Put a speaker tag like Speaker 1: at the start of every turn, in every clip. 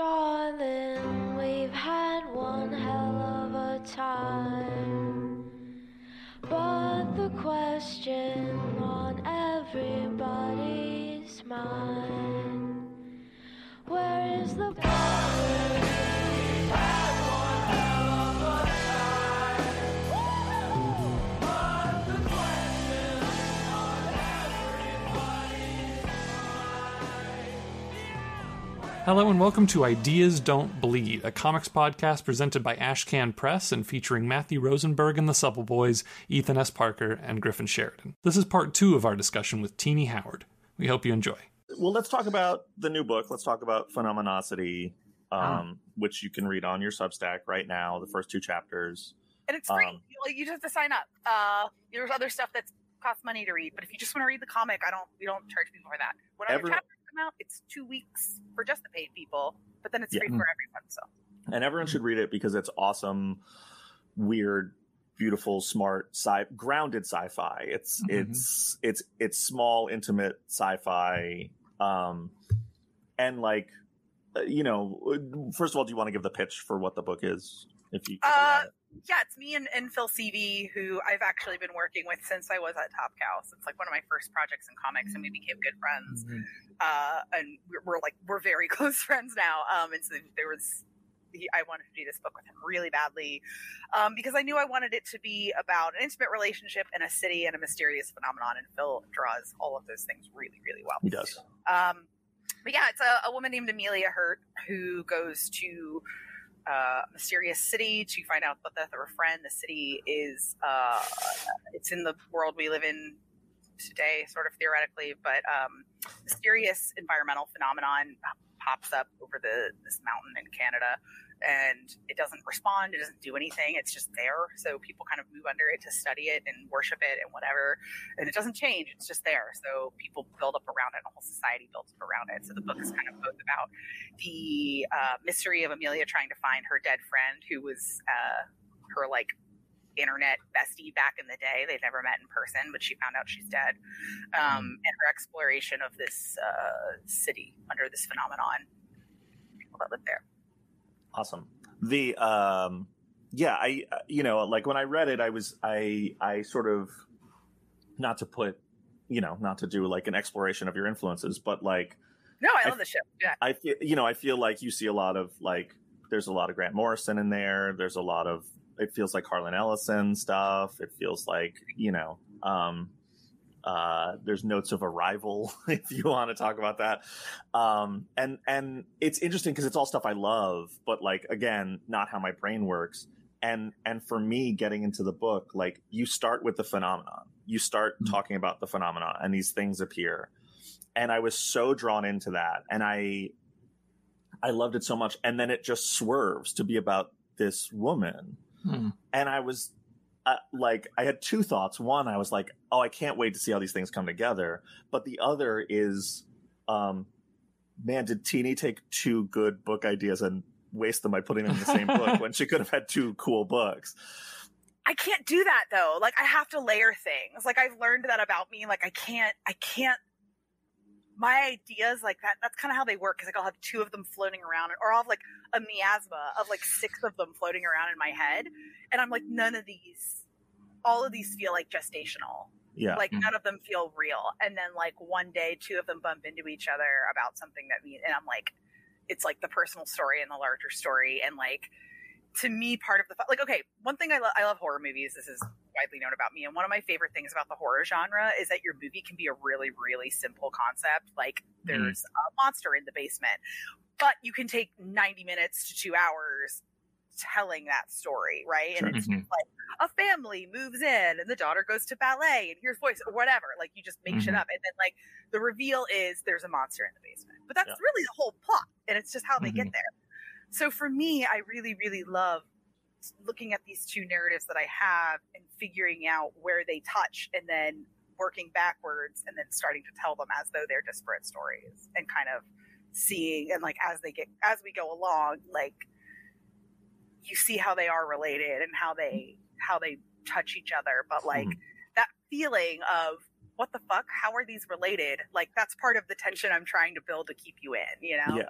Speaker 1: Darling, we've had one hell of a time. But the question on everybody's mind Where is the
Speaker 2: Hello and welcome to Ideas Don't Bleed, a comics podcast presented by Ashcan Press and featuring Matthew Rosenberg and the Supple Boiz, Ethan S. Parker, and Griffin Sheridan. This is part two of our discussion with Tini Howard. We hope you enjoy.
Speaker 3: Well, let's talk about the new book. Let's talk about Phenomenocity, um,
Speaker 2: Ah.
Speaker 3: which you can read on your Substack right now. The first two chapters.
Speaker 4: and it's free.
Speaker 3: Um,
Speaker 4: you, like, you just have to sign up. Uh, there's other stuff that costs money to read, but if you just want to read the comic, I don't. We don't charge people for that. When other
Speaker 3: Every-
Speaker 4: chapters come out, it's two weeks for just the paid people, but then it's
Speaker 3: Yeah.
Speaker 4: free for everyone. So
Speaker 3: and everyone should read it because it's awesome, weird, beautiful, smart, sci grounded sci-fi. It's
Speaker 2: Mhm.
Speaker 3: it's it's it's small, intimate sci-fi, um, and like uh, you know, first of all, do you want to give the pitch for what the book is? If you,
Speaker 4: Uh, yeah, it's me and, and Phil Sevy, who I've actually been working with since I was at Top Cow. It's like one of my first projects in comics, and we became good friends. uh, and we're, we're like we're very close friends now. Um, and so there was, he, I wanted to do this book with him really badly, um, because I knew I wanted it to be about an intimate relationship in a city and a mysterious phenomenon. And Phil draws all of those things really, really well.
Speaker 3: he does.
Speaker 4: Um, but yeah, it's a, a woman named Amelia Hurt who goes to uh, a mysterious city to find out the death of her friend. The city is uh, it's in the world we live in today, sort of theoretically, but um, mysterious environmental phenomenon pops up over the this mountain in Canada. And it doesn't respond. It doesn't do anything. It's just there. So people kind of move under it to study it and worship it and whatever and it doesn't change. It's just there. So people build up around it, and a whole society builds up around it. So the book is kind of both about the uh, mystery of Amelia trying to find her dead friend, who was uh, her like internet bestie back in the day. They'd never met in person, but she found out she's dead, um, and her exploration of this uh, city under this phenomenon, people that live there.
Speaker 3: Awesome. The um yeah, I uh, you know, like when I read it I was I I sort of not to put you know, not to do like an exploration of your influences, but like
Speaker 4: No, I
Speaker 3: I-
Speaker 4: love the show. Yeah.
Speaker 3: I feel you know, I feel like you see a lot of like there's a lot of Grant Morrison in there. There's a lot of it feels like Harlan Ellison stuff. It feels like, you know, um uh there's notes of arrival if you want to talk about that. Um and and it's interesting because it's all stuff i love but like again not how my brain works. And and for me getting into the book like you start with the phenomenon. You start
Speaker 2: Mhm.
Speaker 3: talking about the phenomenon and these things appear. And i was so drawn into that and i i loved it so much. And then it just swerves to be about this woman.
Speaker 2: Hmm.
Speaker 3: and I was uh, like, I had two thoughts. One, I was like, oh, I can't wait to see how these things come together. But the other is, um, man, did Tini take two good book ideas and waste them by putting them in the same book when she could have had two cool books?
Speaker 4: I can't do that though. Like I have to layer things. Like I've learned that about me. Like I can't, I can't, my ideas like that, that's kind of how they work. Cause like I'll have two of them floating around or I'll have like a miasma of like six of them floating around in my head. And I'm like, none of these, all of these feel like gestational.
Speaker 3: Yeah.
Speaker 4: Like
Speaker 2: Mhm.
Speaker 4: none of them feel real. And then like one day, two of them bump into each other about something that mean, and I'm like, it's like the personal story and the larger story. And like, to me, part of the like, okay, one thing I love, I love horror movies. This is widely known about me, and one of my favorite things about the horror genre is that your movie can be a really, really simple concept. Like, there's a monster in the basement, but you can take 90 minutes to two hours telling that story, right?
Speaker 3: Sure.
Speaker 4: And it's
Speaker 2: Mhm.
Speaker 4: like a family moves in, and the daughter goes to ballet, and here's voice or whatever. Like, you just make shit
Speaker 2: Mhm.
Speaker 4: up, and then like the reveal is there's a monster in the basement, but that's
Speaker 3: Yeah.
Speaker 4: really the whole plot, and it's just how they get
Speaker 2: Mhm.
Speaker 4: there. So for me, I really, really love looking at these two narratives that I have and figuring out where they touch and then working backwards and then starting to tell them as though they're disparate stories and kind of seeing and like as they get as we go along, like you see how they are related and how they how they touch each other, but like hmm. that feeling of what the fuck? How are these related? Like that's part of the tension I'm trying to build to keep you in, you know?
Speaker 3: Yeah.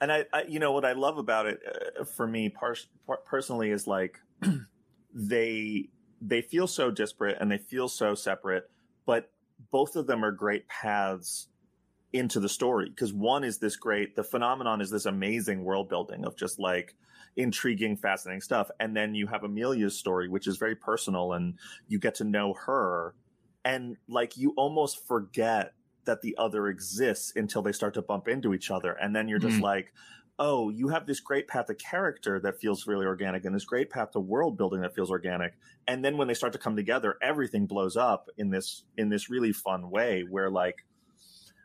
Speaker 3: And I, I, you know, what I love about it uh, for me par- par- personally is like they they feel so disparate and they feel so separate, but both of them are great paths into the story because one is this great the phenomenon is this amazing world building of just like intriguing fascinating stuff. And then you have amelia's story which is very personal and you get to know her. And like you almost forget that the other exists until they start to bump into each other and then you're just
Speaker 5: Mhm.
Speaker 3: like oh you have this great path to character that feels really organic and this great path to world building that feels organic and then when they start to come together everything blows up in this in this really fun way where like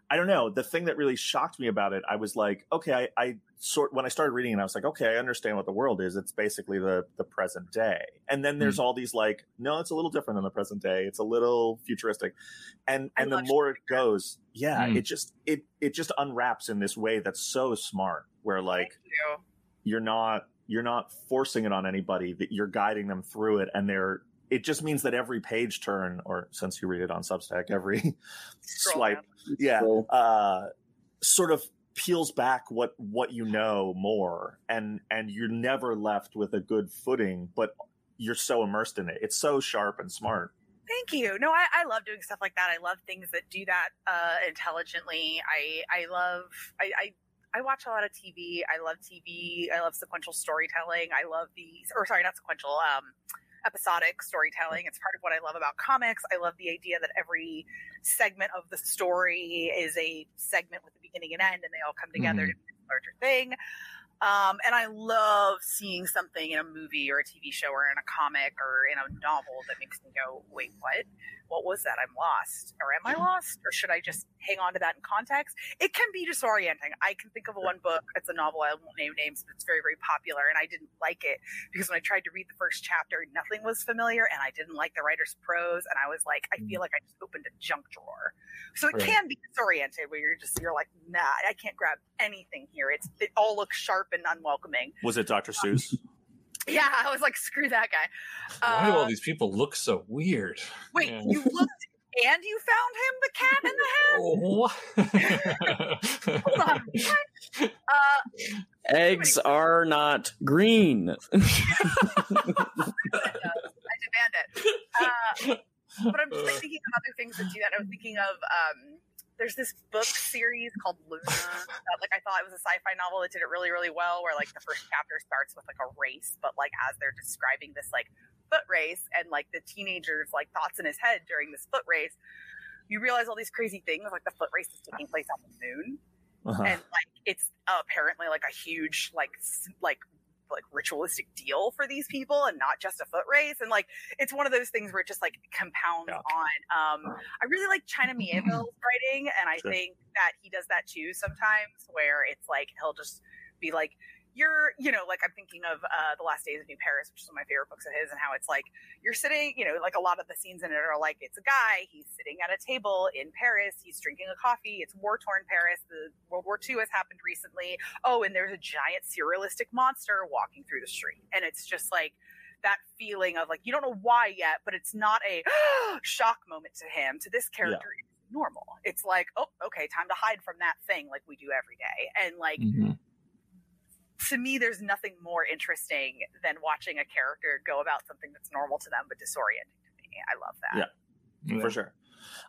Speaker 3: I don't know. The thing that really shocked me about it, I was like, okay, I, I sort when I started reading it, I was like, okay, I understand what the world is. It's basically the the present day. And then there's all these like, no, it's a little different than the present day. It's a little futuristic. And
Speaker 4: I
Speaker 3: and the more it goes, yeah,
Speaker 5: Mm.
Speaker 3: it just it it just unwraps in this way that's so smart. Where like
Speaker 4: you.
Speaker 3: you're not you're not forcing it on anybody that you're guiding them through it and they're it just means that every page turn or since you read it on substack every swipe
Speaker 4: down.
Speaker 3: yeah uh sort of peels back what what you know more and and you're never left with a good footing but you're so immersed in it it's so sharp and smart
Speaker 4: Thank you. No, I, I love doing stuff like that. I love things that do that uh, intelligently. I I love I, I I watch a lot of TV. I love TV. I love sequential storytelling. I love these or sorry, not sequential. Um, episodic storytelling. It's part of what I love about comics. I love the idea that every segment of the story is a segment with a beginning and end, and they all come together mm-hmm. to be a larger thing. Um, and I love seeing something in a movie or a TV show or in a comic or in a novel that makes me go, wait, what? What was that? I'm lost. Or am I lost? Or should I just hang on to that in context? It can be disorienting. I can think of one book. It's a novel. I won't name names, but it's very, very popular. And I didn't like it because when I tried to read the first chapter, nothing was familiar and I didn't like the writer's prose. And I was like, I feel like I just opened a junk drawer. So it
Speaker 5: Right.
Speaker 4: can be disoriented where you're just, you're like, nah, I can't grab anything here. It's, it all looks sharp and unwelcoming.
Speaker 3: was it dr seuss
Speaker 4: Yeah, I was like, screw that guy.
Speaker 5: Why do all
Speaker 4: Uh,
Speaker 5: these people look so weird?
Speaker 4: wait,
Speaker 5: Yeah.
Speaker 4: you looked and you found him the cat in the hat?
Speaker 5: Oh.
Speaker 4: Hold on. What? Uh,
Speaker 6: Eggs are not green.
Speaker 4: I demand it. Uh, but I'm just like, thinking of other things that do that. I was thinking of um, there's this book series called Luna. That, like I thought it was a sci-fi novel that did it really, really well. Where like the first chapter starts with like a race, but like as they're describing this like foot race and like the teenagers like thoughts in his head during this foot race, you realize all these crazy things. Like the foot race is taking place on the moon
Speaker 3: Uh-huh.
Speaker 4: and like it's apparently like a huge like s- like like ritualistic deal for these people and not just a foot race and like it's one of those things where it just like compounds
Speaker 3: Yeah.
Speaker 4: on um i really like china mieville's writing and i
Speaker 3: Sure.
Speaker 4: think that he does that too sometimes where it's like he'll just be like you're you know like i'm thinking of uh the last days of new paris which is one of my favorite books of his and how it's like you're sitting you know like a lot of the scenes in it are like it's a guy he's sitting at a table in paris he's drinking a coffee it's war torn paris the world war ii has happened recently oh and there's a giant surrealistic monster walking through the street and it's just like that feeling of like you don't know why yet but it's not a shock moment to him to this character it's normal it's like oh okay time to hide from that thing like we do every day and like
Speaker 5: Mhm.
Speaker 4: To me, there's nothing more interesting than watching a character go about something that's normal to them but disorienting to me. I love that.
Speaker 3: Yeah. for sure.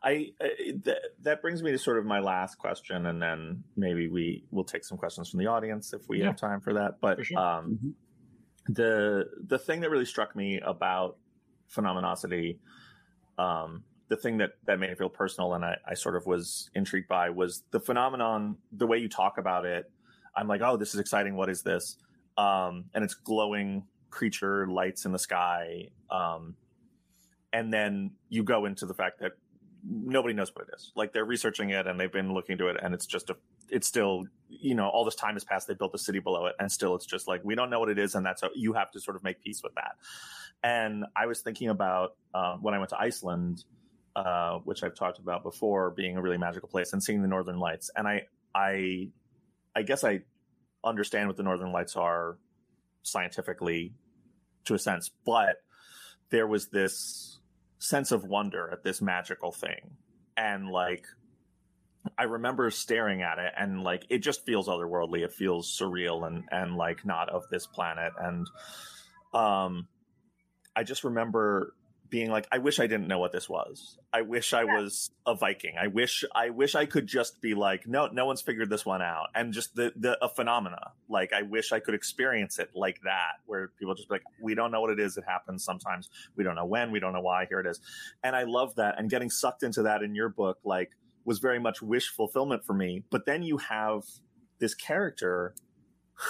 Speaker 3: I uh, th- that brings me to sort of my last question, and then maybe we will take some questions from the audience if we
Speaker 5: Yeah.
Speaker 3: have time for that. But
Speaker 5: For sure.
Speaker 3: um,
Speaker 6: Mhm.
Speaker 3: the the thing that really struck me about Phenomenocity, um, the thing that that made it feel personal, and I, I sort of was intrigued by was the phenomenon. The way you talk about it, I'm like, oh, this is exciting. What is this? Um, and it's glowing creature lights in the sky. Um, and then you go into the fact that nobody knows what it is. Like they're researching it and they've been looking into it, and it's just a, it's still, you know, all this time has passed. They built a city below it, and still it's just like we don't know what it is, and that's a, you have to sort of make peace with that. And I was thinking about uh, when I went to Iceland, uh, which I've talked about before, being a really magical place, and seeing the Northern Lights, and I, I, I guess I understand what the Northern Lights are scientifically, to a sense, but there was this sense of wonder at this magical thing and like I remember staring at it and like it just feels otherworldly. It feels surreal and and like not of this planet. And um, I just remember being like, I wish I didn't know what this was. I wish I
Speaker 4: Yeah.
Speaker 3: was a Viking. I wish I wish I could just be like, no, no one's figured this one out, and just the the a phenomena. Like I wish I could experience it like that, where people just be like, we don't know what it is. It happens sometimes. We don't know when. We don't know why. Here it is. And I love that. And getting sucked into that in your book, like, was very much wish fulfillment for me. But then you have this character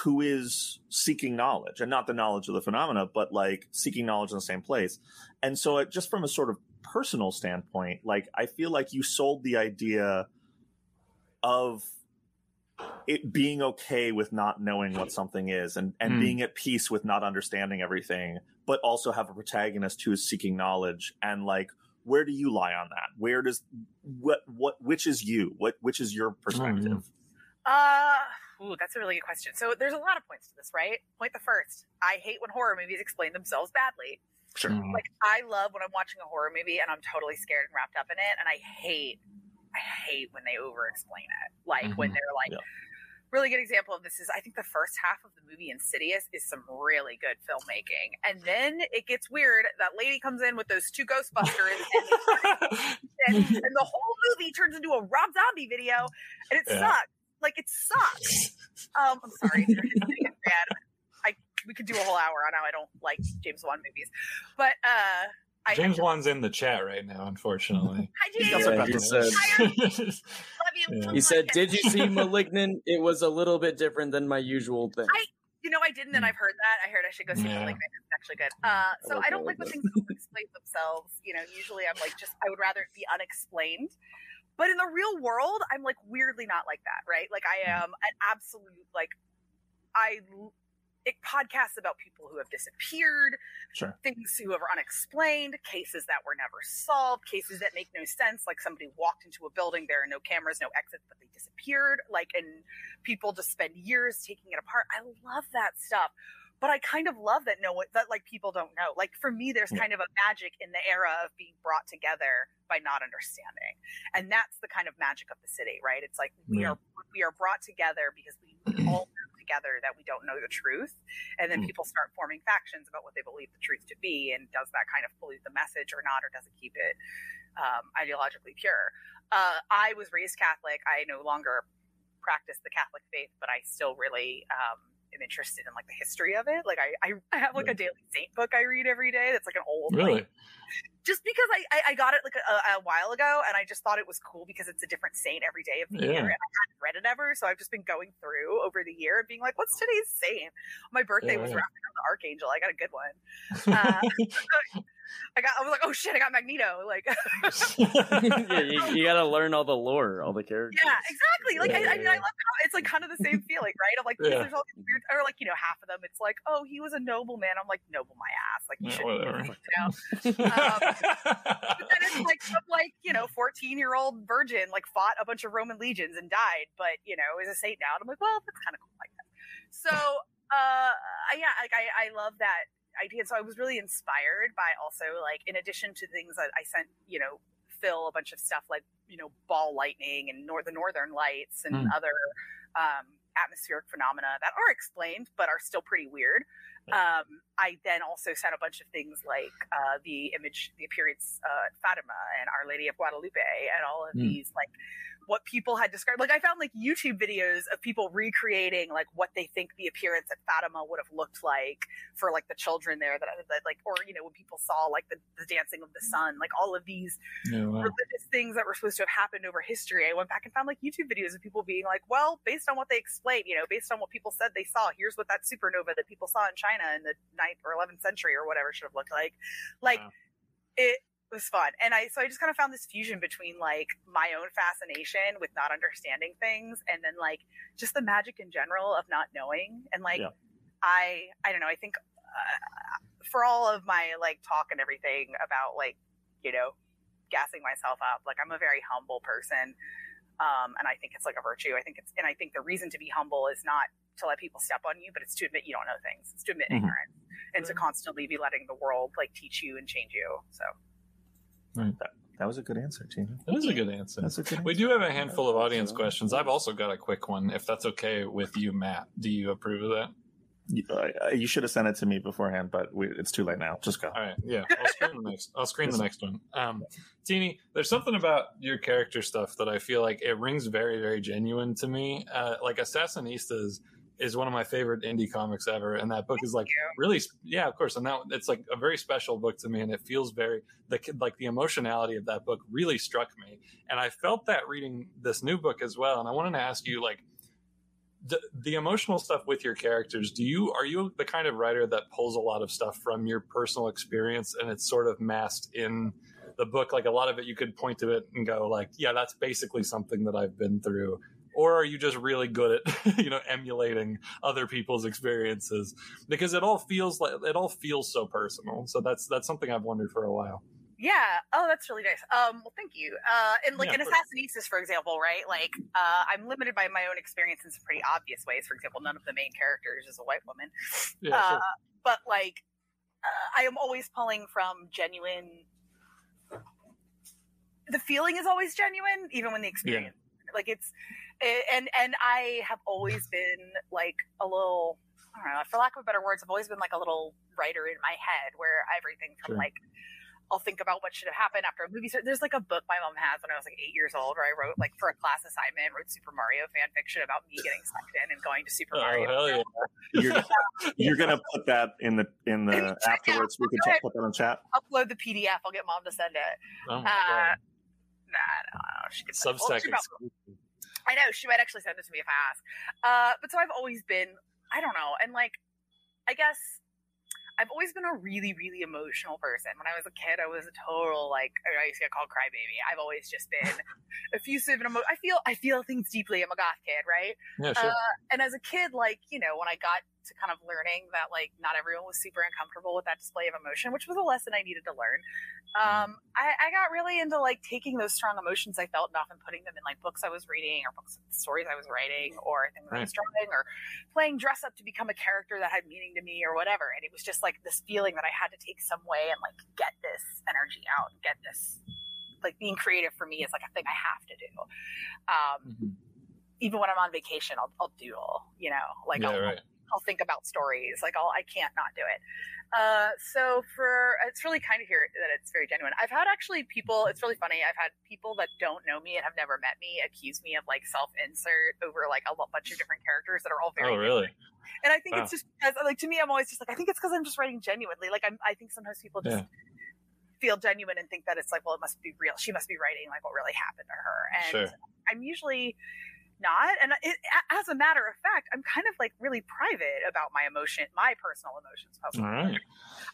Speaker 3: who is seeking knowledge and not the knowledge of the phenomena, but like seeking knowledge in the same place. And so, it, just from a sort of personal standpoint, like I feel like you sold the idea of it being okay with not knowing what something is and, and
Speaker 2: Hmm.
Speaker 3: being at peace with not understanding everything, but also have a protagonist who is seeking knowledge and like where do you lie on that? Where does what what which is you? What which is your perspective?
Speaker 4: Uh, ooh, that's a really good question. So there's a lot of points to this, right? Point the first. I hate when horror movies explain themselves badly.
Speaker 3: Sure.
Speaker 2: Mm.
Speaker 4: Like I love when I'm watching a horror movie and I'm totally scared and wrapped up in it, and I hate, I hate when they over explain it. Like when
Speaker 2: Mhm.
Speaker 4: they're like.
Speaker 3: Yeah.
Speaker 4: Really good example of this is I think the first half of the movie Insidious is some really good filmmaking, and then it gets weird. That lady comes in with those two Ghostbusters, and, and, and the whole movie turns into a Rob Zombie video, and it
Speaker 5: Yeah.
Speaker 4: sucks. Like it sucks. Um, I'm sorry, bad. I we could do a whole hour on how I don't like James Wan movies, but uh, I
Speaker 5: James Wan's in the chat right now, unfortunately.
Speaker 4: Hi,
Speaker 3: He's
Speaker 4: James.
Speaker 6: Yeah, he said,
Speaker 4: Love you.
Speaker 5: Yeah.
Speaker 6: he said, "Did you see *Malignant*? It was a little bit different than my usual thing."
Speaker 4: I- You know, I didn't, and I've heard that. I heard I should go see
Speaker 5: Yeah.
Speaker 4: Malignant. It's actually good. Uh, so
Speaker 6: love
Speaker 4: I don't like when
Speaker 6: Malignant.
Speaker 4: things explain themselves. You know, usually I'm like, just I would rather it be unexplained. But in the real world, I'm like weirdly not like that, right? Like I mm. am an absolute like I it podcasts about people who have disappeared,
Speaker 3: Sure.
Speaker 4: things who are unexplained, cases that were never solved, cases that make no sense, like somebody walked into a building, there are no cameras, no exits, but they disappeared, like and people just spend years taking it apart. I love that stuff. But I kind of love that no one that like people don't know. Like for me, there's kind of a magic in the era of being brought together by not understanding. And that's the kind of magic of the city, right? It's like we are we are brought together because we all know together that we don't know the truth. And then
Speaker 3: Mm.
Speaker 4: people start forming factions about what they believe the truth to be. And does that kind of pollute the message or not, or does it keep it um, ideologically pure? Uh, I was raised Catholic. I no longer practice the Catholic faith, but I still really um, am interested in like the history of it. Like I, I, I have like a daily saint book I read every day. That's like an old, like,
Speaker 5: Really?
Speaker 4: just because I, I, I got it like a, a while ago and I just thought it was cool because it's a different saint every day of the
Speaker 5: Yeah.
Speaker 4: year and I hadn't read it ever. So I've just been going through over the year and being like, what's today's saint? My birthday
Speaker 5: Yeah,
Speaker 4: was
Speaker 5: yeah.
Speaker 4: wrapped around the archangel. I got a good one. Uh, I got, I was like, oh shit, I got Magneto. Like,
Speaker 6: yeah, you, you got to learn all the lore, all the characters.
Speaker 4: yeah, exactly. Like,
Speaker 5: Yeah,
Speaker 4: I, I mean, I love how it's like kind of the same feeling, right? I'm like,
Speaker 5: Yeah.
Speaker 4: there's all these weird, or like, you know, half of them, it's like, oh, he was a nobleman. I'm like, noble my ass. Like, you
Speaker 5: Yeah,
Speaker 4: should,
Speaker 5: whatever.
Speaker 4: you know. But then it's like some like you know 14 year old virgin like fought a bunch of Roman legions and died, but you know is a saint now. And I'm like, well, that's kind of cool like that. So uh, yeah, like I, I love that idea. So I was really inspired by also like in addition to things that I sent you know Phil a bunch of stuff like you know ball lightning and nor- the northern lights and
Speaker 2: Mm.
Speaker 4: other um, atmospheric phenomena that are explained but are still pretty weird. Um, I then also sent a bunch of things like uh, the image, the appearance, uh, Fatima and Our Lady of Guadalupe, and all of
Speaker 2: Mm.
Speaker 4: these like what people had described. Like I found like YouTube videos of people recreating like what they think the appearance at Fatima would have looked like for like the children there. That, that like, or you know, when people saw like the, the dancing of the sun, like all of these
Speaker 5: Yeah, wow.
Speaker 4: religious things that were supposed to have happened over history. I went back and found like YouTube videos of people being like, well, based on what they explained, you know, based on what people said they saw, here's what that supernova that people saw in China in the 9th or 11th century or whatever should have looked like. Like,
Speaker 5: Wow.
Speaker 4: it was fun. And I, so I just kind of found this fusion between like my own fascination with not understanding things and then like just the magic in general of not knowing. And like,
Speaker 3: Yeah.
Speaker 4: I, I don't know, I think uh, for all of my like talk and everything about like, you know, gassing myself up. Like I'm a very humble person. Um, and I think it's like a virtue. I think it's, and I think the reason to be humble is not to let people step on you, but it's to admit you don't know things. It's to admit
Speaker 3: Mhm.
Speaker 4: ignorance and to constantly be letting the world like teach you and change you. So
Speaker 3: That was a good answer, Tina.
Speaker 5: That is a good answer.
Speaker 3: That's a good.
Speaker 5: We do have a handful of audience questions. I've also got a quick one, if that's okay with you, Matt. Do you approve of that?
Speaker 3: You, uh, you should have sent it to me beforehand, but we, it's too late now. Just go.
Speaker 5: All right, yeah. I'll screen the next. I'll screen the next one. Um, Tini, there's something about your character stuff that I feel like it rings very, very genuine to me. Uh, like Assassinistas is one of my favorite indie comics ever, and that book is like really, yeah, of course. And that it's like a very special book to me, and it feels very the like the emotionality of that book really struck me, and I felt that reading this new book as well. And I wanted to ask you, like, the, the emotional stuff with your characters do you are you the kind of writer that pulls a lot of stuff from your personal experience and it's sort of masked in the book like a lot of it you could point to it and go like yeah that's basically something that i've been through or are you just really good at you know emulating other people's experiences because it all feels like it all feels so personal so that's that's something i've wondered for a while
Speaker 4: Yeah. Oh, that's really nice. Um, well, thank you. Uh, and like
Speaker 5: Yeah,
Speaker 4: in
Speaker 5: course.
Speaker 4: For example, right? Like, uh, I'm limited by my own experience in some pretty obvious ways. For example, none of the main characters is a white woman.
Speaker 5: yeah
Speaker 4: uh,
Speaker 5: sure.
Speaker 4: But like, uh, I am always pulling from genuine. The feeling is always genuine, even when the experience. Like it's, and and I have always been like a little. I don't know. For lack of better words, I've always been like a little writer in my head, where everything from
Speaker 5: Sure.
Speaker 4: like I'll think about what should have happened after a movie. There's like a book my mom has when I was like eight years old, where I wrote like for a class assignment, wrote Super Mario fan fiction about me getting sucked in and going to Super
Speaker 5: oh
Speaker 4: Mario.
Speaker 5: hell yeah
Speaker 3: You're, you're gonna put that in the in the afterwards. We can put that on chat.
Speaker 4: Upload the PDF. I'll get mom to send it.
Speaker 5: oh my
Speaker 4: Uh,
Speaker 5: god
Speaker 4: Nah, no, she send it. Well,
Speaker 5: substack
Speaker 4: she prob-
Speaker 5: exclusive.
Speaker 4: I know she might actually send it to me if I ask. Uh, but so I've always been, I don't know, and like, I guess I've always been a really, really emotional person. When I was a kid, I was a total like I used to get called crybaby. I've always just been effusive and emo- I feel I feel things deeply. I'm a goth kid, right?
Speaker 5: yeah sure
Speaker 4: Uh, and as a kid, like, you know, when I got to kind of learning that, like, not everyone was super uncomfortable with that display of emotion, which was a lesson I needed to learn, um, I, I got really into, like, taking those strong emotions I felt and often putting them in, like, books I was reading or books, stories I was writing or things I was drawing or playing dress up to become a character that had meaning to me or whatever. And it was just, like, this feeling that I had to take some way and, like, get this energy out and get this, like, being creative for me is, like, a thing I have to do. Um,
Speaker 5: Mhm.
Speaker 4: even when I'm on vacation, I'll, I'll doodle, you know, like
Speaker 5: yeah
Speaker 4: I'll,
Speaker 5: right
Speaker 4: I'll think about stories. Like I'll, I can't not do it. Uh, so for, it's really kind of here that it's very genuine. I've had actually people, it's really funny. I've had people that don't know me and have never met me accuse me of like self insert over like a bunch of different characters that are all very
Speaker 5: oh really
Speaker 4: and I think
Speaker 5: Wow.
Speaker 4: it's just because, like, to me, I'm always just like, I think it's because I'm just writing genuinely. Like, I'm, I think sometimes people just
Speaker 5: Yeah.
Speaker 4: feel genuine and think that it's like, well, it must be real. She must be writing like what really happened to her. And
Speaker 5: Sure.
Speaker 4: I'm usually not. And it, as a matter of fact, I'm kind of like really private about my emotion, my personal emotions. publicly.
Speaker 5: right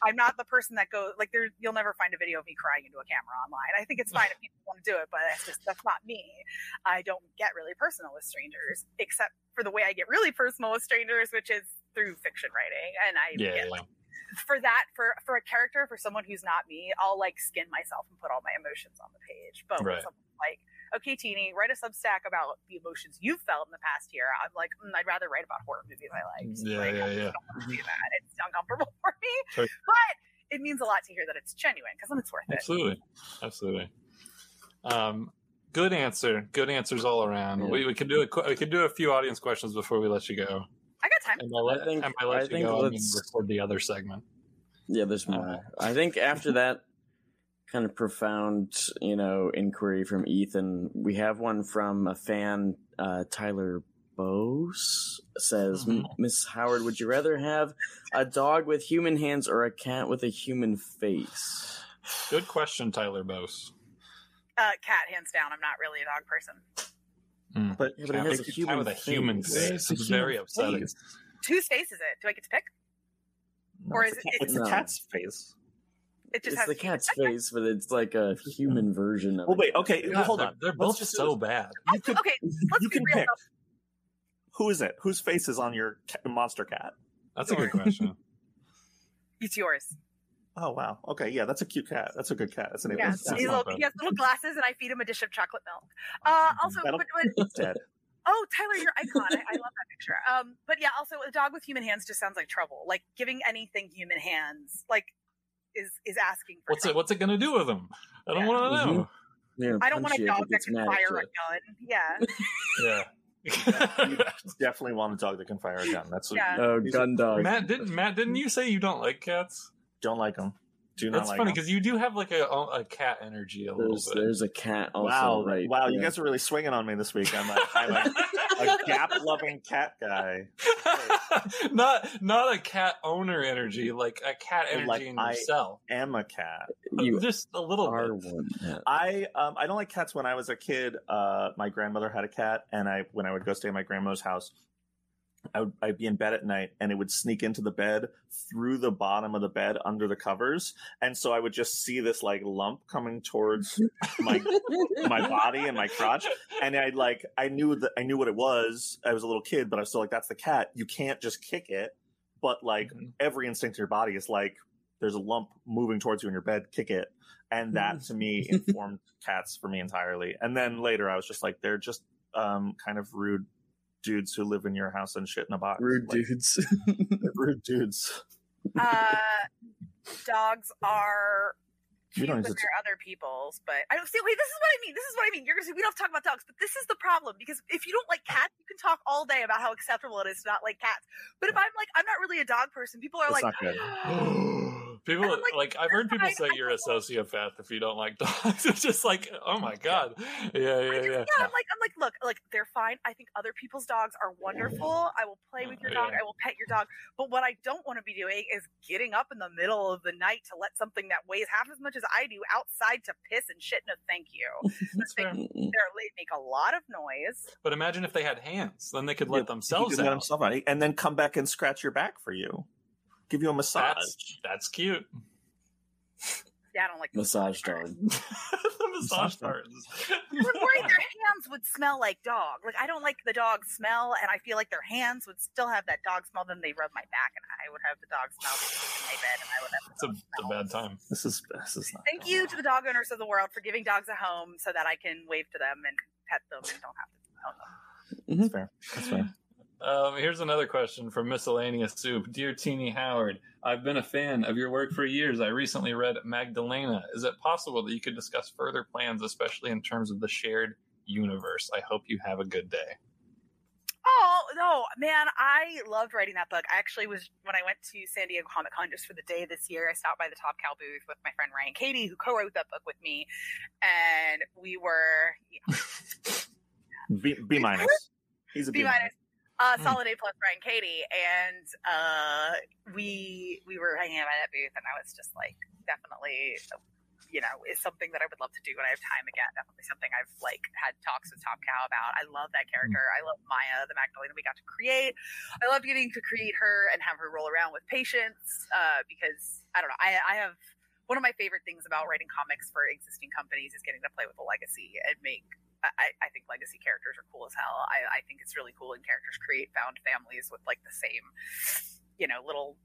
Speaker 4: I'm not the person that goes like there. You'll never find a video of me crying into a camera online. I think it's fine if people want to do it, but that's just that's not me. I don't get really personal with strangers, except for the way I get really personal with strangers, which is through fiction writing. And I
Speaker 5: yeah,
Speaker 4: get,
Speaker 5: yeah.
Speaker 4: for that for for a character for someone who's not me, I'll like skin myself and put all my emotions on the page. But
Speaker 5: Right.
Speaker 4: like, okay, Tini, write a Substack about the emotions you've felt in the past year, I'm like, mm, I'd rather write about horror movies I liked.
Speaker 5: Yeah,
Speaker 4: like,
Speaker 5: yeah,
Speaker 4: I
Speaker 5: yeah.
Speaker 4: don't want to do that. It's uncomfortable for me,
Speaker 5: Sure.
Speaker 4: but it means a lot to hear that it's genuine because then it's worth it.
Speaker 5: Absolutely, absolutely. Um, good answer. Good answers all around.
Speaker 6: Yeah.
Speaker 5: We, we could do a we could do a few audience questions before we let you go.
Speaker 4: I got time.
Speaker 5: And by let,
Speaker 6: I think-
Speaker 5: and by let
Speaker 6: I
Speaker 5: you
Speaker 6: think
Speaker 5: go, I mean record the other segment.
Speaker 6: Yeah, there's more. I think after that kind of profound, you know, inquiry from Ethan, we have one from a fan, uh, Tyler Bose says,
Speaker 5: Mhm.
Speaker 6: Miss Howard, would you rather have a dog with human hands or a cat with a human face?
Speaker 5: Good question, Tyler Bose.
Speaker 4: Uh, cat, hands down. I'm not really a dog person.
Speaker 3: But
Speaker 6: Yeah, but it has a
Speaker 5: Cat
Speaker 6: human
Speaker 5: with a human
Speaker 6: face.
Speaker 5: face. It's very upsetting.
Speaker 4: Whose face is it? Do I get to pick?
Speaker 3: No,
Speaker 4: Or
Speaker 3: it's,
Speaker 4: is
Speaker 3: a cat-
Speaker 4: it-
Speaker 3: it's a cat's face.
Speaker 4: It just
Speaker 6: It's
Speaker 4: has
Speaker 6: the cat's face, but it's like a human version of
Speaker 3: Well,
Speaker 6: it.
Speaker 3: wait. Okay,
Speaker 5: God,
Speaker 3: hold
Speaker 5: they're,
Speaker 3: on.
Speaker 5: They're both
Speaker 3: just-
Speaker 5: so bad.
Speaker 3: You could
Speaker 4: okay, let's
Speaker 3: you
Speaker 4: be
Speaker 3: can
Speaker 4: real.
Speaker 3: pick.
Speaker 4: though.
Speaker 3: Who is it? Whose face is on your ca- monster cat?
Speaker 5: That's a good question.
Speaker 4: It's yours.
Speaker 3: Oh wow. Okay, yeah, that's a cute cat. That's a good cat. That's an
Speaker 4: Yeah,
Speaker 5: That's
Speaker 4: he's
Speaker 5: not
Speaker 4: little, he has little glasses, and I feed him a dish of chocolate milk. Uh, also, but, but,
Speaker 3: dead.
Speaker 4: oh, Tyler, your icon. I, I love that picture. Um, but yeah, also a dog with human hands just sounds like trouble. Like giving anything human hands, like is is asking for
Speaker 5: What's it? What's it going to do with them? I don't
Speaker 4: Yeah.
Speaker 5: want to know.
Speaker 6: You're
Speaker 4: I don't want a dog that can fire a gun. Yeah.
Speaker 5: Yeah.
Speaker 3: You definitely want a dog that can fire a gun. That's what
Speaker 4: Yeah.
Speaker 6: Oh, gun dog.
Speaker 5: Matt didn't Matt didn't you say you don't like cats?
Speaker 3: don't like them. Do not
Speaker 5: That's
Speaker 3: like
Speaker 5: funny
Speaker 3: 'em.
Speaker 5: because you do have like a a cat energy a little
Speaker 6: There's,
Speaker 5: bit.
Speaker 6: there's a cat also.
Speaker 3: Wow,
Speaker 6: right?
Speaker 3: wow! You
Speaker 6: yeah.
Speaker 3: guys are really swinging on me this week. I'm a, I'm a, a gap-loving cat guy.
Speaker 5: not not a cat owner energy, like a cat energy
Speaker 3: Like,
Speaker 5: in
Speaker 3: I-
Speaker 5: yourself.
Speaker 3: Am a cat.
Speaker 6: You
Speaker 5: just a little
Speaker 6: are
Speaker 5: bit.
Speaker 6: one. Yeah.
Speaker 3: I um I don't like cats. When I was a kid, uh, my grandmother had a cat, and I when I would go stay at my grandmother's house, I would I'd be in bed at night, and it would sneak into the bed through the bottom of the bed under the covers, and so I would just see this like lump coming towards my my body and my crotch, and I like I knew that I knew what it was. I was a little kid, but I was still like, that's the cat. You can't just kick it, but like
Speaker 5: Mhm.
Speaker 3: every instinct in your body is like there's a lump moving towards you in your bed, kick it. And that to me informed cats for me entirely. And then later I was just like, they're just um, kind of rude dudes who live in your house and shit in a box.
Speaker 6: Rude
Speaker 3: Like,
Speaker 6: dudes.
Speaker 3: rude dudes.
Speaker 4: Uh, dogs are
Speaker 3: You
Speaker 4: cute
Speaker 3: don't
Speaker 4: when they're other people's, but I don't see. Wait, this is what I mean. This is what I mean. You're gonna say we don't have to talk about dogs, but this is the problem because if you don't like cats, you can talk all day about how acceptable it is to not like cats. But if I'm like, I'm not really a dog person, people are
Speaker 3: That's
Speaker 4: like,
Speaker 3: not good.
Speaker 5: people
Speaker 4: like,
Speaker 5: like, I've heard people
Speaker 4: I-
Speaker 5: say
Speaker 4: I
Speaker 5: you're a sociopath if you don't like dogs. It's just like, oh my god, yeah, yeah,
Speaker 4: I just-
Speaker 5: yeah.
Speaker 4: yeah, I'm like, I'm like, look, like they're fine. I think other people's dogs are wonderful. I will play with your dog.
Speaker 5: yeah.
Speaker 4: I will pet your dog. But what I don't want to be doing is getting up in the middle of the night to let something that weighs half as much as I do outside to piss and shit. No, thank you. they, they they make a lot of noise.
Speaker 5: But imagine if they had hands, then they could
Speaker 3: Yeah,
Speaker 5: let themselves
Speaker 3: He can let
Speaker 5: out.
Speaker 3: out. And then come back and scratch your back for you. Give you a massage.
Speaker 5: That's that's cute.
Speaker 4: Yeah, I don't like
Speaker 6: Massage dog.
Speaker 5: the massage
Speaker 3: Massage dog.
Speaker 4: I was worried their hands would smell like dog. Like I don't like the dog smell, and I feel like their hands would still have that dog smell. Then they rub my back, and I would have the dog smell in my bed, and I would have. The
Speaker 5: It's a,
Speaker 4: dog
Speaker 5: a
Speaker 4: smell.
Speaker 5: bad time.
Speaker 3: This is this is not
Speaker 4: Thank you to the dog owners of the world for giving dogs a home, so that I can wave to them and pet them and don't have to smell them.
Speaker 3: That's fair. That's fair.
Speaker 5: Um, here's another question from Miscellaneous Soup. Dear Tini Howard, I've been a fan of your work for years. I recently read Magdalena. Is it possible that you could discuss further plans, especially in terms of the shared universe? I hope you have a good day.
Speaker 4: Oh no, man! I loved writing that book. I actually was when I went to San Diego Comic Con just for the day this year. I stopped by the Top Cow booth with my friend Ryan Cady, who co-wrote that book with me, and we were
Speaker 3: B, B minus. He's a
Speaker 4: B
Speaker 3: B
Speaker 4: minus. Uh,
Speaker 5: Hmm.
Speaker 4: solid A plus Ryan Cady, and uh, we we were hanging out at that booth, and I was just like, definitely, you know, is something that I would love to do when I have time again. Definitely something I've like had talks with Top Cow about. I love that character. I love Maya, the Magdalena we got to create. I love getting to create her and have her roll around with Patience uh, because I don't know. I, I have one of my favorite things about writing comics for existing companies is getting to play with a legacy and make I, I think legacy characters are cool as hell. I, I think it's really cool when characters create found families with like the same, you know, little.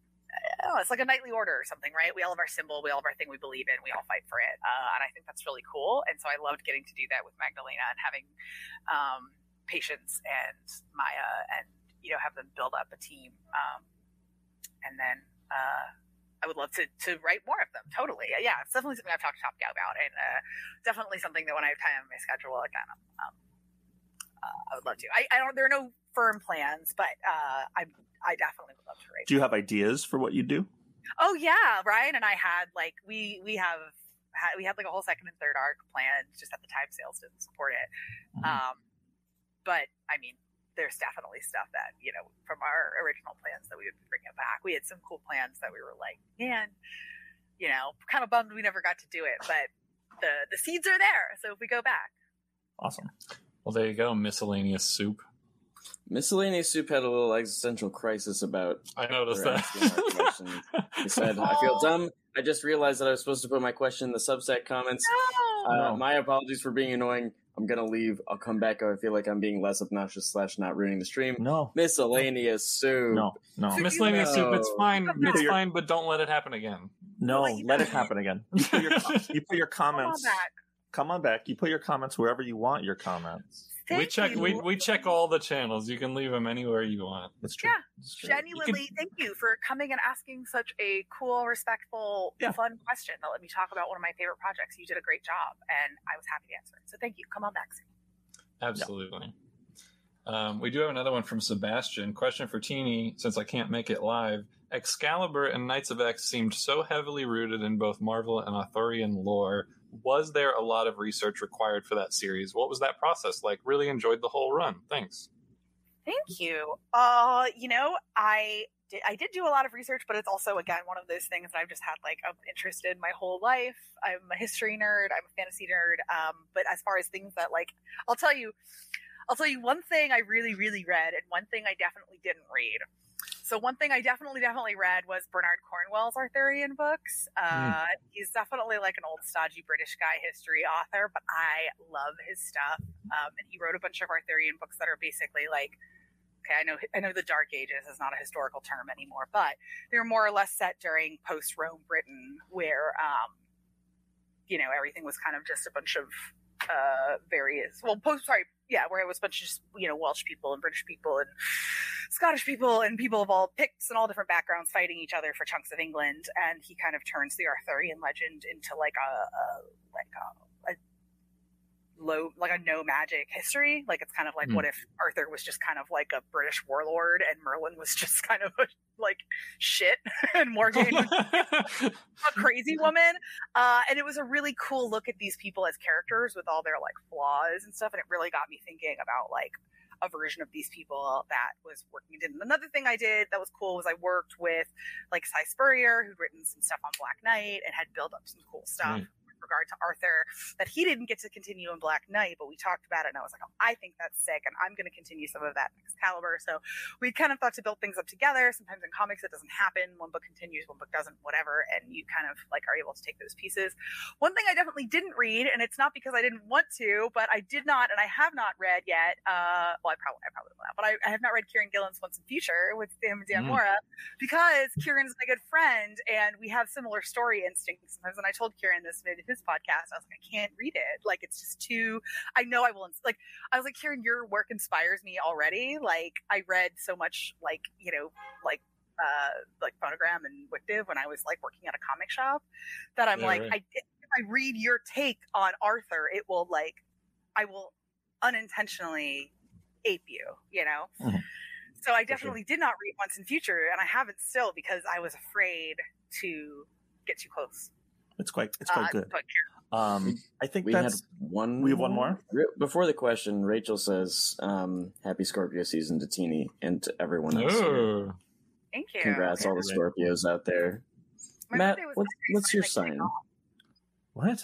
Speaker 4: Oh, it's like a knightly order or something, right? We all have our symbol, we all have our thing we believe in, we all fight for it, uh, and I think that's really cool. And so I loved getting to do that with Magdalena and having um, Patience and Maya, and you know, have them build up a team. Um, and then uh, I would love to to write more of them. Totally, yeah, it's definitely something I've talked to Top Cow about, and uh, definitely something that when I have time in my schedule, again, um, uh, I would love to. I, I don't. There are no firm plans, but uh, I I definitely would love to write.
Speaker 3: Do you have ideas for what you do?
Speaker 4: Oh yeah, Ryan and I had like we we have had, we had like a whole second and third arc planned. Just at the time, sales didn't support it.
Speaker 3: Mhm.
Speaker 4: Um, but I mean, there's definitely stuff that you know from our original plans that we would be bringing back. We had some cool plans that we were like, man, you know, kind of bummed we never got to do it, but the the seeds are there. So if we go back,
Speaker 3: Awesome.
Speaker 5: Well, there you go, Miscellaneous Soup.
Speaker 6: Miscellaneous Soup had a little existential crisis about
Speaker 5: I noticed
Speaker 6: her
Speaker 5: that.
Speaker 6: asking our question. He said, I feel dumb. I just realized that I was supposed to put my question in the Substack comments.
Speaker 4: no,
Speaker 6: Uh,
Speaker 3: No.
Speaker 6: My apologies for being annoying. I'm gonna leave. I'll come back I feel like I'm being less obnoxious slash not ruining the stream.
Speaker 3: No.
Speaker 6: Miscellaneous Soup.
Speaker 3: No. No.
Speaker 5: Miscellaneous Soup. It's fine. It's
Speaker 3: back.
Speaker 5: fine, but don't let it happen again.
Speaker 3: No.
Speaker 4: Well,
Speaker 3: Let it happen again. You put your, you put your
Speaker 4: come on
Speaker 3: comments.
Speaker 4: back.
Speaker 3: Come on back. You put your comments wherever you want your comments.
Speaker 4: Thank
Speaker 5: we check
Speaker 4: you.
Speaker 5: we, we check all the channels. You can leave them anywhere you want.
Speaker 3: That's true.
Speaker 4: Yeah,
Speaker 3: That's true.
Speaker 4: genuinely thank you for coming and asking such a cool respectful
Speaker 3: Yeah.
Speaker 4: fun question that let me talk about one of my favorite projects you did a great job and i was happy to answer it so thank you come on back soon.
Speaker 5: Absolutely. Um, we do have another one from Sebastian. Question for Tini, since I can't make it live. Excalibur and Knights of X seemed so heavily rooted in both Marvel and Arthurian lore. Was there a lot of research required for that series? What was that process like? Really enjoyed the whole run. Thanks.
Speaker 4: thank you uh you know i did, I did do a lot of research, but it's also again one of those things that I've just had like I'm interested my whole life. I'm a history nerd. I'm a fantasy nerd. Um, but as far as things that like, I'll tell you, I'll tell you one thing I really, really read, and one thing I definitely didn't read. So one thing I definitely, definitely read was Bernard Cornwell's Arthurian books. Uh, He's definitely like an old, stodgy British guy history author, but I love his stuff. Um, and he wrote a bunch of Arthurian books that are basically like okay, I know I know the Dark Ages is not a historical term anymore, but they're more or less set during post Rome Britain, where um, you know everything was kind of just a bunch of uh, various well post sorry yeah where it was a bunch of just you know Welsh people and British people and Scottish people and people of all Picts and all different backgrounds fighting each other for chunks of England, and he kind of turns the Arthurian legend into like a, a like a, a low like a no magic history like it's kind of like
Speaker 5: Hmm.
Speaker 4: what if arthur was just kind of like a british warlord and merlin was just kind of a, like shit and morgan was a crazy woman uh, and it was a really cool look at these people as characters with all their like flaws and stuff and it really got me thinking about like a version of these people that was working and another thing i did that was cool was i worked with like Si Spurrier who'd written some stuff on black knight and had built up some cool stuff
Speaker 5: Right.
Speaker 4: Regard to arthur that he didn't get to continue in black knight but we talked about it and i was like oh, i think that's sick and i'm going to continue some of that in excalibur so we kind of thought to build things up together. Sometimes in comics it doesn't happen. One book continues, one book doesn't, whatever, and you kind of like are able to take those pieces. One thing I definitely didn't read, and it's not because I didn't want to, but I did not, and I have not read yet. Uh, well, I probably I probably will not, but I, I have not read Kieron Gillen's Once and Future with Sam and Dan
Speaker 5: Mm.
Speaker 4: Mora because Kieron is my good friend, and we have similar story instincts sometimes. And I told Kieron this in his podcast, I was like, I can't read it. Like it's just too. I know I will. ins- Like I was like, Kieron, your work inspires me already. Like I read so much, like you know, like uh, like phonogram and WicDiv when I was like working at a comic shop. That I'm
Speaker 5: Yeah,
Speaker 4: like,
Speaker 5: right.
Speaker 4: I if I read your take on Arthur, it will like, I will unintentionally ape you, you know.
Speaker 3: Mhm.
Speaker 4: So I
Speaker 3: sure.
Speaker 4: definitely did not read Once and Future, and I haven't still because I was afraid to get too close.
Speaker 3: It's quite it's quite
Speaker 4: Uh,
Speaker 3: good. Um, I think
Speaker 6: We had
Speaker 3: that's
Speaker 6: one.
Speaker 3: we have one more?
Speaker 6: Before the question, Rachel says, um, "Happy Scorpio season to Tini and to everyone else."
Speaker 5: Oh.
Speaker 4: thank you.
Speaker 6: Congrats, all the Scorpios out there.
Speaker 4: My
Speaker 6: Matt,
Speaker 4: birthday was
Speaker 6: what's,
Speaker 4: Monday,
Speaker 6: what's
Speaker 4: so I
Speaker 6: your
Speaker 4: like
Speaker 6: sign?
Speaker 3: what?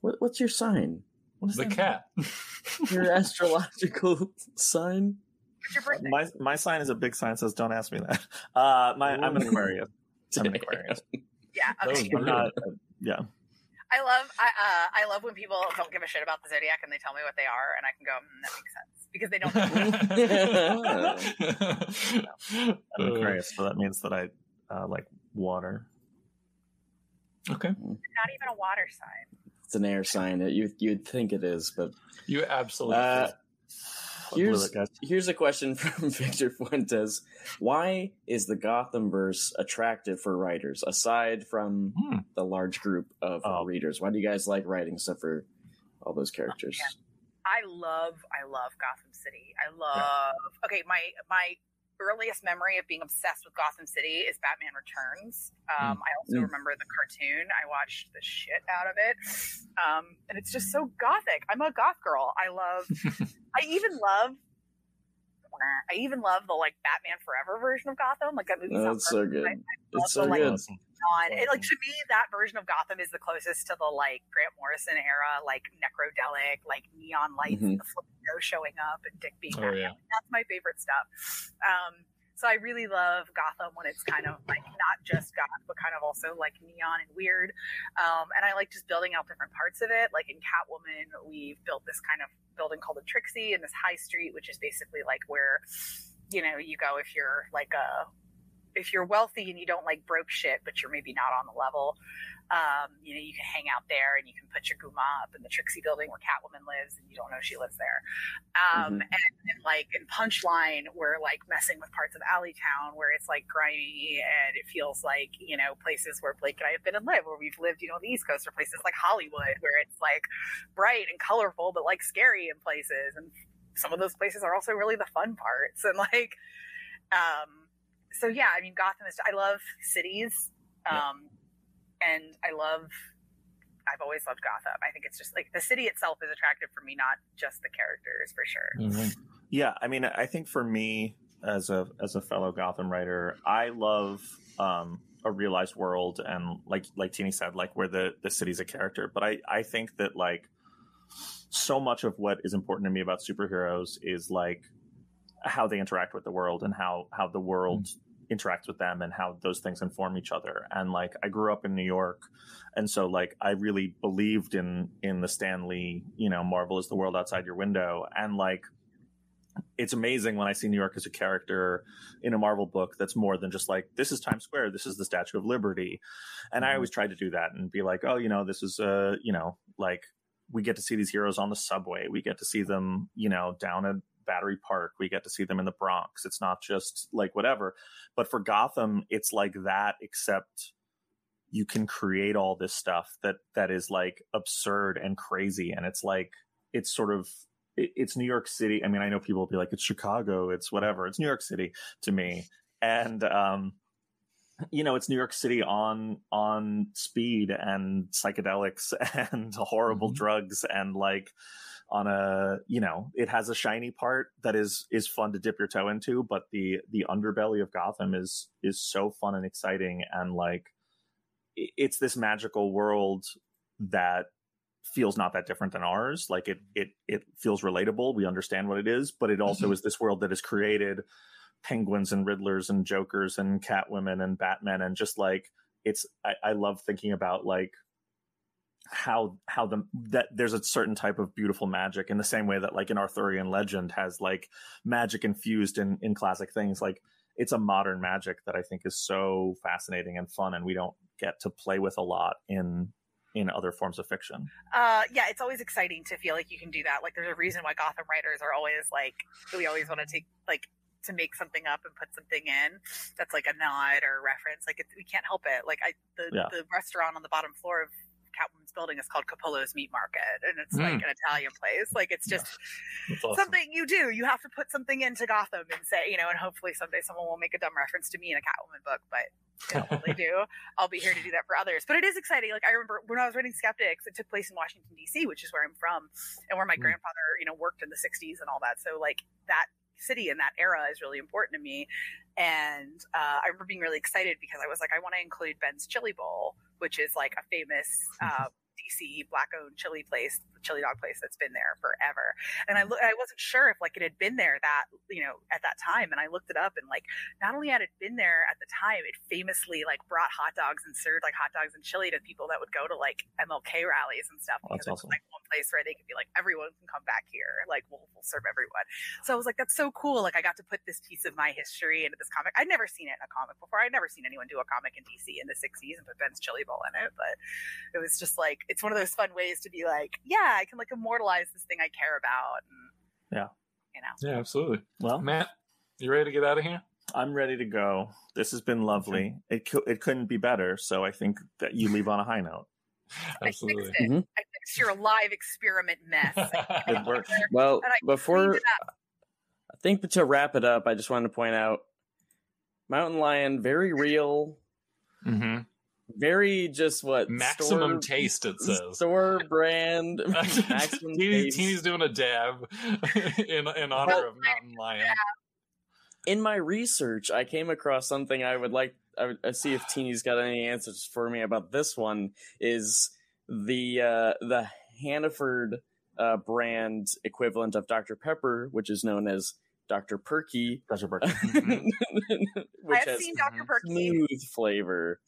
Speaker 6: What, what's your sign?
Speaker 3: What is
Speaker 5: The cat.
Speaker 6: Your astrological sign?
Speaker 4: What's your birthday?
Speaker 3: My my sign is a big sign. Says don't ask me that. Uh, my I'm an Aquarius. I'm an Aquarius.
Speaker 4: yeah,
Speaker 5: That was
Speaker 4: okay.
Speaker 3: I'm not. Yeah.
Speaker 4: I love I uh, I love when people don't give a shit about the zodiac and they tell me what they are and I can go mm, that makes sense because they don't.
Speaker 3: I'm an Aquarius, so that means that I uh, like water.
Speaker 5: okay.
Speaker 4: not even a water sign.
Speaker 6: It's an air sign. You you'd think it is, but
Speaker 5: You absolutely.
Speaker 6: Uh,
Speaker 3: I blew
Speaker 6: here's
Speaker 3: it, guys.
Speaker 6: here's a question from Victor Fuentes: Why is the Gotham verse attractive for writers aside from
Speaker 5: Hmm.
Speaker 6: the large group of
Speaker 3: Oh.
Speaker 6: readers? Why do you guys like writing stuff for all those characters?
Speaker 4: I love I love Gotham City. I love okay, my my earliest memory of being obsessed with Gotham City is Batman Returns. Um, I also
Speaker 6: Mm.
Speaker 4: remember the cartoon. I watched the shit out of it. Um, and it's just so gothic. I'm a goth girl. I love I even love I even love the like Batman Forever version of Gotham. Like that movie
Speaker 6: Oh, so good.
Speaker 4: I
Speaker 6: It's so
Speaker 4: also like
Speaker 6: good.
Speaker 4: On. It, like to me, that version of Gotham is the closest to the like Grant Morrison era, like necrodelic, like neon lights,
Speaker 6: Mhm.
Speaker 4: and the flamingo showing up, and Dick being
Speaker 5: Oh, yeah.
Speaker 4: That's my favorite stuff. Um, so I really love Gotham when it's kind of like not just goth, but kind of also like neon and weird. Um, and I like just building out different parts of it. Like in Catwoman, we've built this kind of building called the Trixie in this high street, which is basically like where you know you go if you're like a if you're wealthy and you don't like broke shit, but you're maybe not on the level, um, you know, you can hang out there and you can put your guma up in the Trixie building where Catwoman lives and you don't know she lives there. Um,
Speaker 6: Mhm.
Speaker 4: and, and like in Punchline, we're like messing with parts of Alleytown where it's like grimy and it feels like, you know, places where Blake and I have been and live, where we've lived, you know, the East Coast or places like Hollywood where it's like bright and colorful, but like scary in places. And some of those places are also really the fun parts. And like, um, so yeah, I mean, Gotham is, I love cities. Um, and I love, I've always loved Gotham. I think it's just like the city itself is attractive for me, not just the characters for sure.
Speaker 5: Mhm.
Speaker 3: Yeah, I mean, I think for me as a as a fellow Gotham writer, I love um, a realized world and like like Tini said, like where the the city's a character. But I I think that like so much of what is important to me about superheroes is like how they interact with the world and how how the world interacts with them and how those things inform each other. And like i grew up in new york and so like i really believed in in the Stan Lee you know marvel is the world outside your window. And like it's amazing when i see new york as a character in a marvel book that's more than just like this is times square this is the statue of liberty. And i always try to do that and be like oh you know this is uh you know like we get to see these heroes on the subway. We get to see them you know down at battery park. We get to see them in the bronx. It's not just like whatever. But for gotham it's like that except you can create all this stuff that that is like absurd and crazy. And it's like it's sort of it, it's new york city. I mean i know people will be like it's chicago. It's whatever. It's new york city to me. And um you know it's new york city on on speed and psychedelics and horrible
Speaker 5: Mhm.
Speaker 3: drugs and like on a you know it has a shiny part that is is fun to dip your toe into but the the underbelly of gotham is is so fun and exciting and like it's this magical world that feels not that different than ours. Like it it it feels relatable. We understand what it is but it also
Speaker 5: Mhm.
Speaker 3: is this world that is created penguins and riddlers and jokers and catwomen and batman and just like it's i, I love thinking about like how how the that there's a certain type of beautiful magic in the same way that like an arthurian legend has like magic infused in in classic things like it's a modern magic that i think is so fascinating and fun and we don't get to play with a lot in in other forms of fiction
Speaker 4: Uh, yeah, it's always exciting to feel like you can do that. Like, there's a reason why Gotham writers are always like, we always want to take like to make something up and put something in that's like a nod or a reference. Like, it's, we can't help it. Like, I the
Speaker 3: Yeah.
Speaker 4: the restaurant on the bottom floor of building is called Capolo's Meat Market, and it's like
Speaker 5: Mm.
Speaker 4: an Italian place. Like, it's just
Speaker 5: That's awesome.
Speaker 4: something you do. You have to put something into Gotham and say, you know, and hopefully someday someone will make a dumb reference to me in a Catwoman book, but you know, they do, I'll be here to do that for others. But it is exciting. Like I remember when I was writing Skeptics, it took place in Washington D.C., which is where I'm from, and where my
Speaker 5: Mm.
Speaker 4: grandfather, you know, worked in the '60s and all that. So like that city and that era is really important to me. And uh, I remember being really excited because I was like, I want to include Ben's Chili Bowl, which is like a famous uh, DC black-owned chili place, chili dog place that's been there forever. And I look, I wasn't sure if like it had been there that you know at that time, and I looked it up, and like not only had it been there at the time, it famously like brought hot dogs and served like hot dogs and chili to people that would go to like MLK rallies and stuff
Speaker 3: Oh, that's
Speaker 4: because it was like one place where they could be like everyone can come back here, like we'll, we'll serve everyone. So I was like, that's so cool. Like I got to put this piece of my history into this comic. I'd never seen it in a comic before. I'd never seen anyone do a comic in DC in the '60s and put Ben's Chili Bowl in it, but it was just like it's one of those fun ways to be like, yeah, I can like immortalize this thing I care about. And,
Speaker 3: Yeah.
Speaker 4: you know.
Speaker 5: yeah, absolutely.
Speaker 3: well
Speaker 5: Matt, you ready to get out of here?
Speaker 3: i'm ready to go this has been lovely it, cou- it couldn't be better so i think that you leave on a high note
Speaker 4: I
Speaker 5: Absolutely.
Speaker 4: fixed it.
Speaker 6: Mhm.
Speaker 4: I fixed your live experiment mess.
Speaker 3: it works
Speaker 6: Well,
Speaker 4: I
Speaker 6: before I think that to wrap it up, I just wanted to point out Mountain Lion, very real,
Speaker 5: hmm
Speaker 6: very just what
Speaker 5: Maximum
Speaker 6: store,
Speaker 5: taste, it says.
Speaker 6: store brand. maximum
Speaker 5: Tini,
Speaker 6: taste.
Speaker 5: Tini's doing a dab in in honor
Speaker 6: Well-
Speaker 5: of Mountain Lion.
Speaker 6: in my research, I came across something I would like. I would I see if Tini's got any answers for me about this one. Is the uh, the Hannaford uh, brand equivalent of Dr Pepper, which is known as Dr Perky,
Speaker 3: Dr. Burke.
Speaker 6: which
Speaker 4: I've seen Dr.
Speaker 5: Mhm.
Speaker 4: Perky.
Speaker 6: smooth flavor.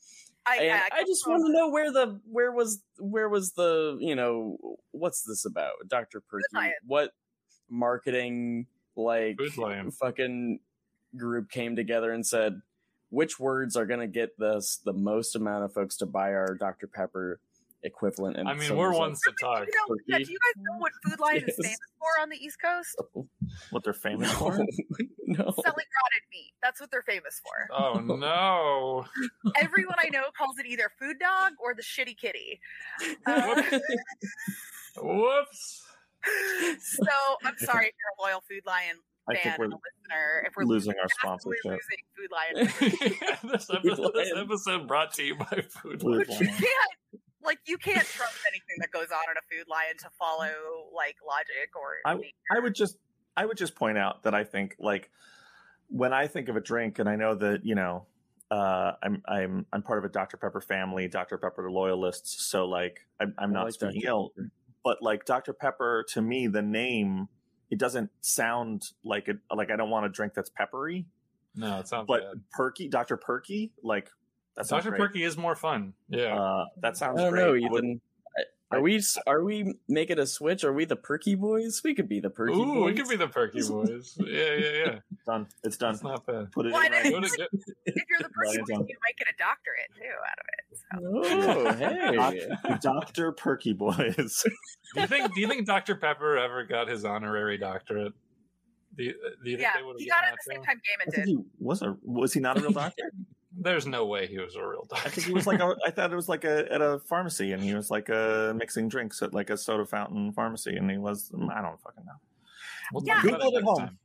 Speaker 4: I,
Speaker 6: And
Speaker 4: yeah,
Speaker 6: I, just want to know where the where was where was the you know what's this about, Dr Perky? What marketing like fucking group came together and said, which words are going to get us the most amount of folks to buy our Dr Pepper equivalent. And
Speaker 5: I mean, we're
Speaker 6: there's, like,
Speaker 5: ones to talk.
Speaker 4: You know, yeah, do you guys know what Food Lion is
Speaker 6: Yes.
Speaker 4: famous for on the East Coast?
Speaker 3: What they're famous
Speaker 6: no,
Speaker 3: for?
Speaker 6: no.
Speaker 4: Selling rotted meat. That's what they're famous for.
Speaker 5: Oh no!
Speaker 4: Everyone I know calls it either Food Dog or the Shitty Kitty. Uh,
Speaker 5: Whoops!
Speaker 4: so I'm sorry if you're a loyal Food Lion
Speaker 3: I
Speaker 4: fan
Speaker 3: think we're
Speaker 4: listener. If we're
Speaker 3: losing our
Speaker 4: massively
Speaker 3: sponsorship.
Speaker 4: losing Food Lion,
Speaker 5: this, episode, this episode brought to you by Food
Speaker 3: Food
Speaker 5: Lion.
Speaker 4: But you can't like you can't trust anything that goes on in a Food Lion to follow like logic or.
Speaker 3: I,
Speaker 4: nature.
Speaker 3: I would just I would just point out that I think like when I think of a drink, and I know that you know uh, I'm I'm I'm part of a Dr Pepper family, Dr Pepper loyalists. So like I'm, I'm not
Speaker 6: like
Speaker 3: speaking
Speaker 6: Dr.
Speaker 3: ill, but like Dr Pepper to me, the name it doesn't sound like it. Like I don't want a drink that's peppery,
Speaker 5: No, it sounds
Speaker 3: but
Speaker 5: bad.
Speaker 3: perky, Dr Perky, like that
Speaker 5: Dr.
Speaker 3: great.
Speaker 5: Perky is more fun. Yeah.
Speaker 3: Uh, that sounds
Speaker 6: I don't
Speaker 3: great.
Speaker 6: know,
Speaker 3: I
Speaker 6: Ethan. Are we are we making a switch? Are we the Perky Boys? We could be the Perky
Speaker 5: Ooh,
Speaker 6: Boys.
Speaker 5: it could be the Perky Boys. Yeah, yeah, yeah.
Speaker 3: done. It's done.
Speaker 5: That's not bad.
Speaker 3: Put it
Speaker 4: Well,
Speaker 3: in
Speaker 4: I
Speaker 3: writing.
Speaker 5: Get-
Speaker 4: if you're the person,
Speaker 3: Lion Town.
Speaker 4: you might get a doctorate too out of it. So.
Speaker 6: Oh, hey.
Speaker 3: Dr. Perky Boys.
Speaker 5: do you think? Do you think Dr. Pepper ever got his honorary doctorate? Do you, do you think
Speaker 4: Yeah,
Speaker 5: they
Speaker 4: he got it at the same time
Speaker 3: I
Speaker 4: Gaiman did.
Speaker 3: he was a was he not a real doctor?
Speaker 5: There's no way he was a real doctor.
Speaker 3: I think he was like a, I thought it was like a at a pharmacy and he was like uh mixing drinks at like a soda fountain pharmacy and he was I don't fucking know.
Speaker 5: We'll
Speaker 4: Yeah.
Speaker 3: Google it
Speaker 5: it
Speaker 3: at home.
Speaker 5: time.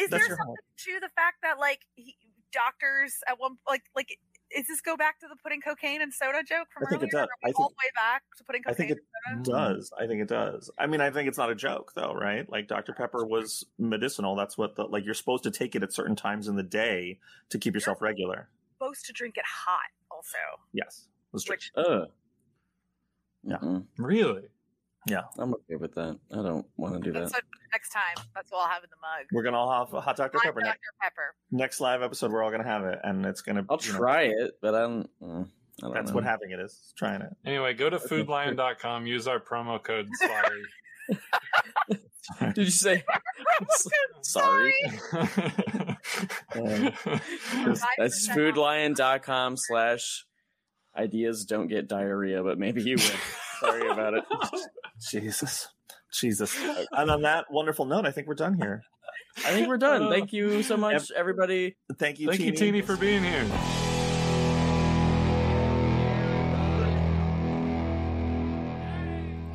Speaker 4: Is
Speaker 3: That's
Speaker 4: there
Speaker 3: your
Speaker 4: something to the fact that like he, doctors at one like like is this go back to the putting cocaine and soda joke from
Speaker 3: I think it
Speaker 4: earlier?
Speaker 3: does.
Speaker 4: Are we
Speaker 3: I
Speaker 4: all the way back to putting cocaine.
Speaker 3: I
Speaker 4: cocaine
Speaker 3: think
Speaker 4: and
Speaker 3: it
Speaker 4: soda?
Speaker 3: does. I think it does. I mean, I think it's not a joke though, right? Like Dr Pepper was medicinal. That's what the like you're supposed to take it at certain times in the day to keep yourself regular.
Speaker 4: Supposed to drink it hot, also.
Speaker 3: Yes, that's true.
Speaker 4: Which
Speaker 6: Uh.
Speaker 3: Yeah.
Speaker 6: Mm-mm.
Speaker 5: Really? Yeah.
Speaker 6: I'm okay with that. I don't want to do
Speaker 4: that's
Speaker 6: that.
Speaker 4: what next time. That's what I'll have in the mug.
Speaker 3: We're gonna all have a hot Dr
Speaker 4: Hot
Speaker 3: Pepper.
Speaker 4: Dr.
Speaker 3: Next,
Speaker 4: Pepper.
Speaker 3: next live episode, we're all gonna have it, and it's gonna.
Speaker 6: I'll
Speaker 3: you know,
Speaker 6: try it, but I don't. mm, I don't
Speaker 3: that's
Speaker 6: know.
Speaker 3: what having it is. Trying it.
Speaker 5: Anyway, go to foodlion.com, use our promo code sorry.
Speaker 6: Did you say? Sorry.
Speaker 3: Um,
Speaker 6: That's foodlion.com slash ideas don't get diarrhea, but maybe you will. Sorry about it.
Speaker 3: Jesus. Jesus. And on that wonderful note, I think we're done here.
Speaker 6: I think we're done. Thank you so much, everybody.
Speaker 3: Thank you,
Speaker 5: Thank you,
Speaker 3: Tini.
Speaker 5: Tini, for being here.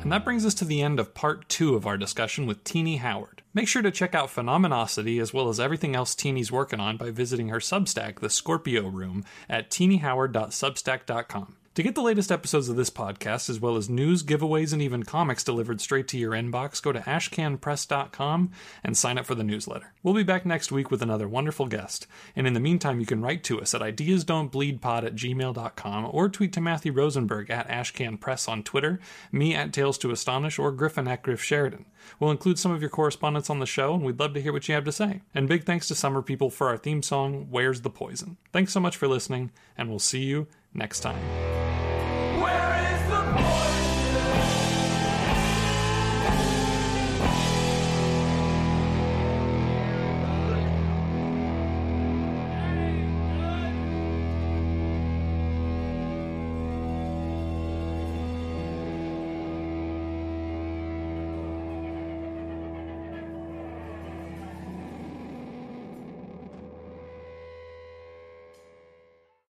Speaker 2: And that brings us to the end of part two of our discussion with Tini Howard. Make sure to check out Phenomenocity as well as everything else Tini's working on by visiting her Substack, The Scorpio Room, at tinihoward.substack.com. To get the latest episodes of this podcast, as well as news, giveaways, and even comics delivered straight to your inbox, go to ashcanpress.com and sign up for the newsletter. We'll be back next week with another wonderful guest. And in the meantime, you can write to us at ideasdon'tbleedpod at gmail.com or tweet to Matthew Rosenberg at ashcanpress on Twitter, me at Tales to Astonish, or Griffin at Griff Sheridan. We'll include some of your correspondence on the show, and we'd love to hear what you have to say. And big thanks to Summer People for our theme song, Where's the Poison? Thanks so much for listening, and we'll see you next time.